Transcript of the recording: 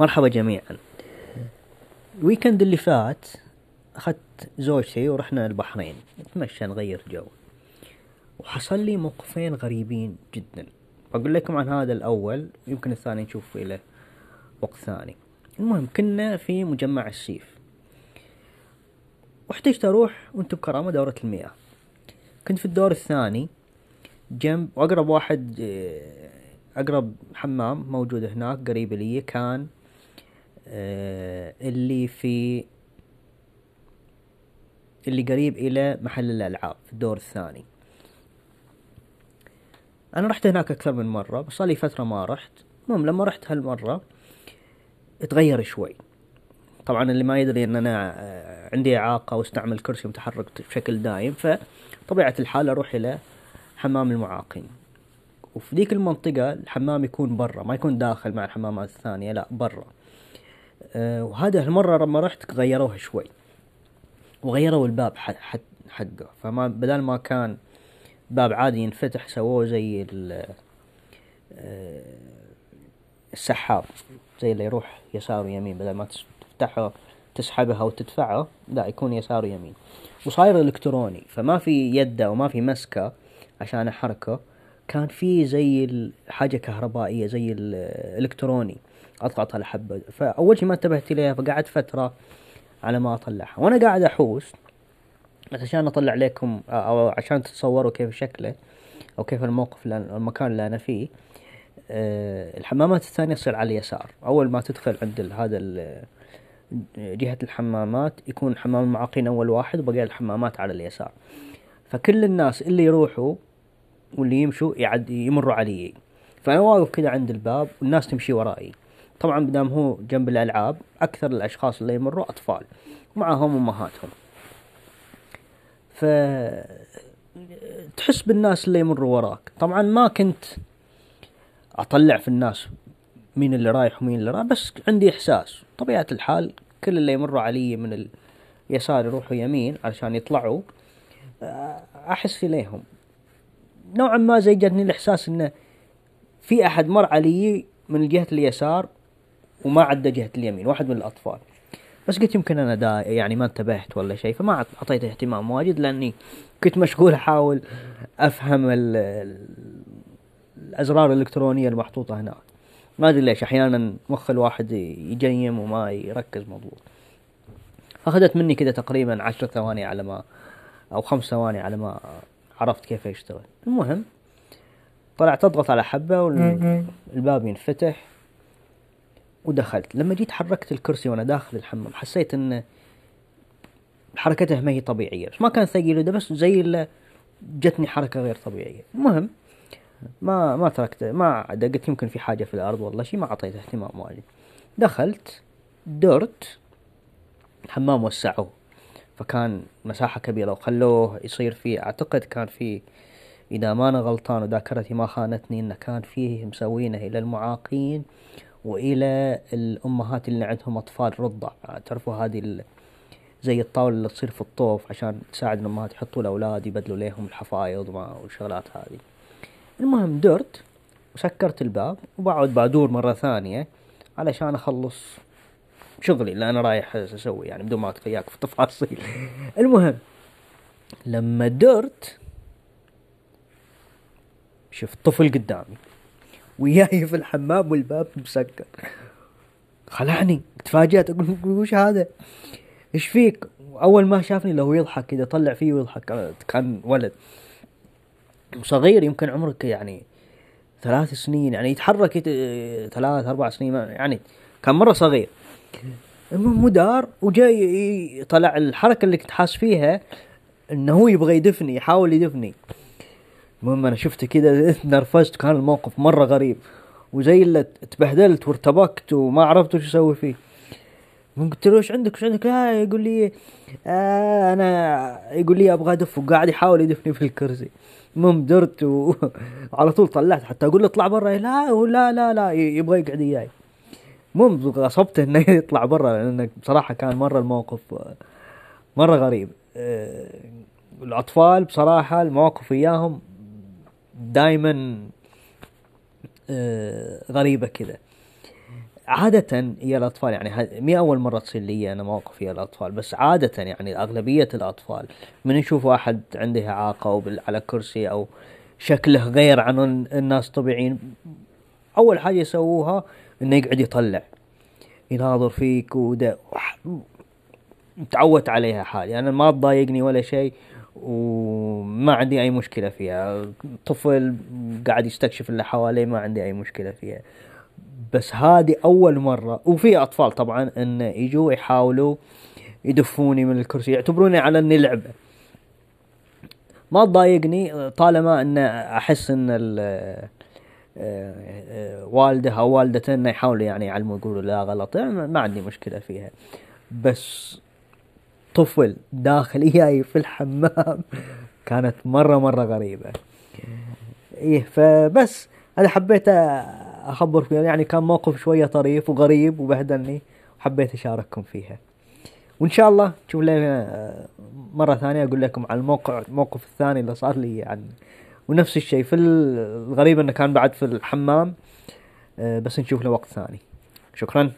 مرحبا جميعا. ال weekend اللي فات أخذت زوجتي ورحنا البحرين نتمشى نغير جو. وحصل لي موقفين غريبين جدا. بقول لكم عن هذا الأول يمكن الثاني نشوف له وقت ثاني. المهم كنا في مجمع السيف. واحتجت أروح وأنتم بكرامة دورة المياه. كنت في الدور الثاني جنب واقرب واحد آه، أقرب حمام موجود هناك قريب لي كان اللي في اللي قريب إلى محل الألعاب في الدور الثاني أنا رحت هناك أكثر من مرة بس لي فترة ما رحت. المهم لما رحت هالمرة اتغير شوي. طبعا اللي ما يدري إن أنا آه، عندي إعاقة واستعمل كرسي متحرك بشكل دايم فطبيعة الحال أروح إلى حمام المعاقين. وفي ذيك المنطقة الحمام يكون برا ما يكون داخل مع الحمامات الثانية لا برا. وهذا المرة لما رحت غيروه شوي. وغيروا الباب حقه. فما بدل ما كان باب عادي ينفتح سووه زي أه السحاب. زي اللي يروح يسار ويمين. بدل ما تفتحه تسحبها وتدفعه لا يكون يسار ويمين. وصاير إلكتروني. فما في يده وما في مسكة عشان أحركه. كان في زي حاجة كهربائية زي الالكتروني أضغط على حبة. فأول شيء ما انتبهت إليها فقعدت فترة على ما أطلعها. وأنا قاعد أحوس عشان أطلع لكم أو عشان تتصوروا كيف شكله أو كيف الموقف المكان اللي أنا فيه. أه الحمامات الثانية تصير على اليسار. أول ما تدخل عند هذا جهة الحمامات يكون حمام المعاقين أول واحد وبقية الحمامات على اليسار. فكل الناس اللي يروحوا واللي يمشوا يعد يمروا علي. فأنا واقف كذا عند الباب والناس تمشي ورائي. طبعا بدام هو جنب الألعاب أكثر الأشخاص اللي يمروا أطفال ومعهم أمهاتهم. ف تحس بالناس اللي يمروا وراك. طبعا ما كنت أطلع في الناس مين اللي رايح ومين اللي رايح بس عندي إحساس. طبيعة الحال كل اللي يمروا علي من اليسار يروحوا يمين علشان يطلعوا أحس اليهم نوعا ما زي جاتني الإحساس إنه في أحد مر علي من جهة اليسار وما عدى جهة اليمين واحد من الأطفال. بس قلت يمكن أنا دا يعني ما انتبهت ولا شيء فما أعطيته اهتمام واجد لأني كنت مشغول أحاول أفهم الأزرار الإلكترونية المحطوطة هناك ما أدري ليش أحيانا مخ الواحد يجيم وما يركز مضبوط اخذت مني كذا تقريبا عشر ثواني على ما أو خمس ثواني على ما عرفت كيف يشتغل. المهم طلعت أضغط على حبة والباب ينفتح. ودخلت. لما جيت حركت الكرسي وأنا داخل الحمام حسيت إن حركته ما هي طبيعية. بس ما كان ثقيل ده بس زي جتني حركة غير طبيعية. المهم ما ما تركت ما قلت يمكن في حاجة في الأرض والله شيء ما أعطيته اهتمام واجد. دخلت درت الحمام وسعوه. فكان مساحة كبيرة وخلوه يصير فيه أعتقد كان فيه إذا ما أنا غلطان وذاكرتي ما خانتني إنه كان فيه مسوينه إلى المعاقين. وإلى الأمهات اللي عندهم أطفال رضع. تعرفوا هذه زي الطاولة اللي تصير في الطوف عشان تساعد الأمهات يحطوا الأولاد يبدلوا لهم الحفايض والشغلات هذه. المهم درت وسكرت الباب وبعد بدور مرة ثانية علشان أخلص شغلي اللي أنا رايح أسوي يعني بدون ما ادخل وياك في تفاصيل المهم لما درت شفت طفل قدامي. وياي في الحمام والباب مسكر. خلعني تفاجأت أقول وش هذا؟ إيش فيك؟ أول ما شافني لو يضحك كذا طلع فيه ويضحك. كان ولد وصغير يمكن عمرك يعني ثلاث سنين يعني يتحرك ثلاث أربع سنين يعني كان مرة صغير. المهم مدار وجاي طلع الحركة اللي كنت حاس فيها إنه هو يبغى يدفني يحاول يدفني. المهم أنا شفته كذا نرفزت كان الموقف مرة غريب. وزي اللي تبهدلت وارتبكت وما عرفت وش أسوي فيه. قلت له إيش عندك؟ إيش عندك؟ لا يقول لي آه أنا يقول لي أبغى أدف وقاعد يحاول يدفني في الكرسي. المهم درت وعلى طول طلعت حتى أقول له اطلع برا. لا لا لا لا يبغى يقعد وياي. مو غصبته إنه يطلع برا لأنه بصراحة كان مرة الموقف مرة غريب. آه، الأطفال بصراحة المواقف وياهم دايما آه، غريبة كذا. عادة يا الأطفال يعني مي أول مرة تصير لي أنا مواقف يا الأطفال بس عادة يعني أغلبية الأطفال من يشوف واحد عنده إعاقة أو على كرسي أو شكله غير عن الناس الطبيعيين أول حاجة يسووها إنه يقعد يطلع يناظر فيك وده تعودت عليها حالي. أنا ما تضايقني ولا شيء وما عندي أي مشكلة فيها. طفل قاعد يستكشف اللي حواليه ما عندي أي مشكلة فيها. بس هذه أول مرة وفي أطفال طبعا إن يجوا يحاولوا يدفوني من الكرسي يعتبروني على إني لعبة. ما تضايقني طالما إن أحس إن والده أو والدته إنه يحاولوا يعني يعلموا يقولوا لا غلط يعني ما عندي مشكلة فيها. بس طفل داخل جاي في الحمام. كانت مرة مرة غريبة. إيه فبس أنا حبيت اخبر فيها يعني كان موقف شوية طريف وغريب وبهدلني وحبيت أشارككم فيها. وإن شاء الله تشوف لنا مرة ثانية أقول لكم على الموقع الموقف الثاني اللي صار لي يعني ونفس الشيء في الغريب إنه كان بعد في الحمام. بس نشوف له وقت ثاني. شكرا.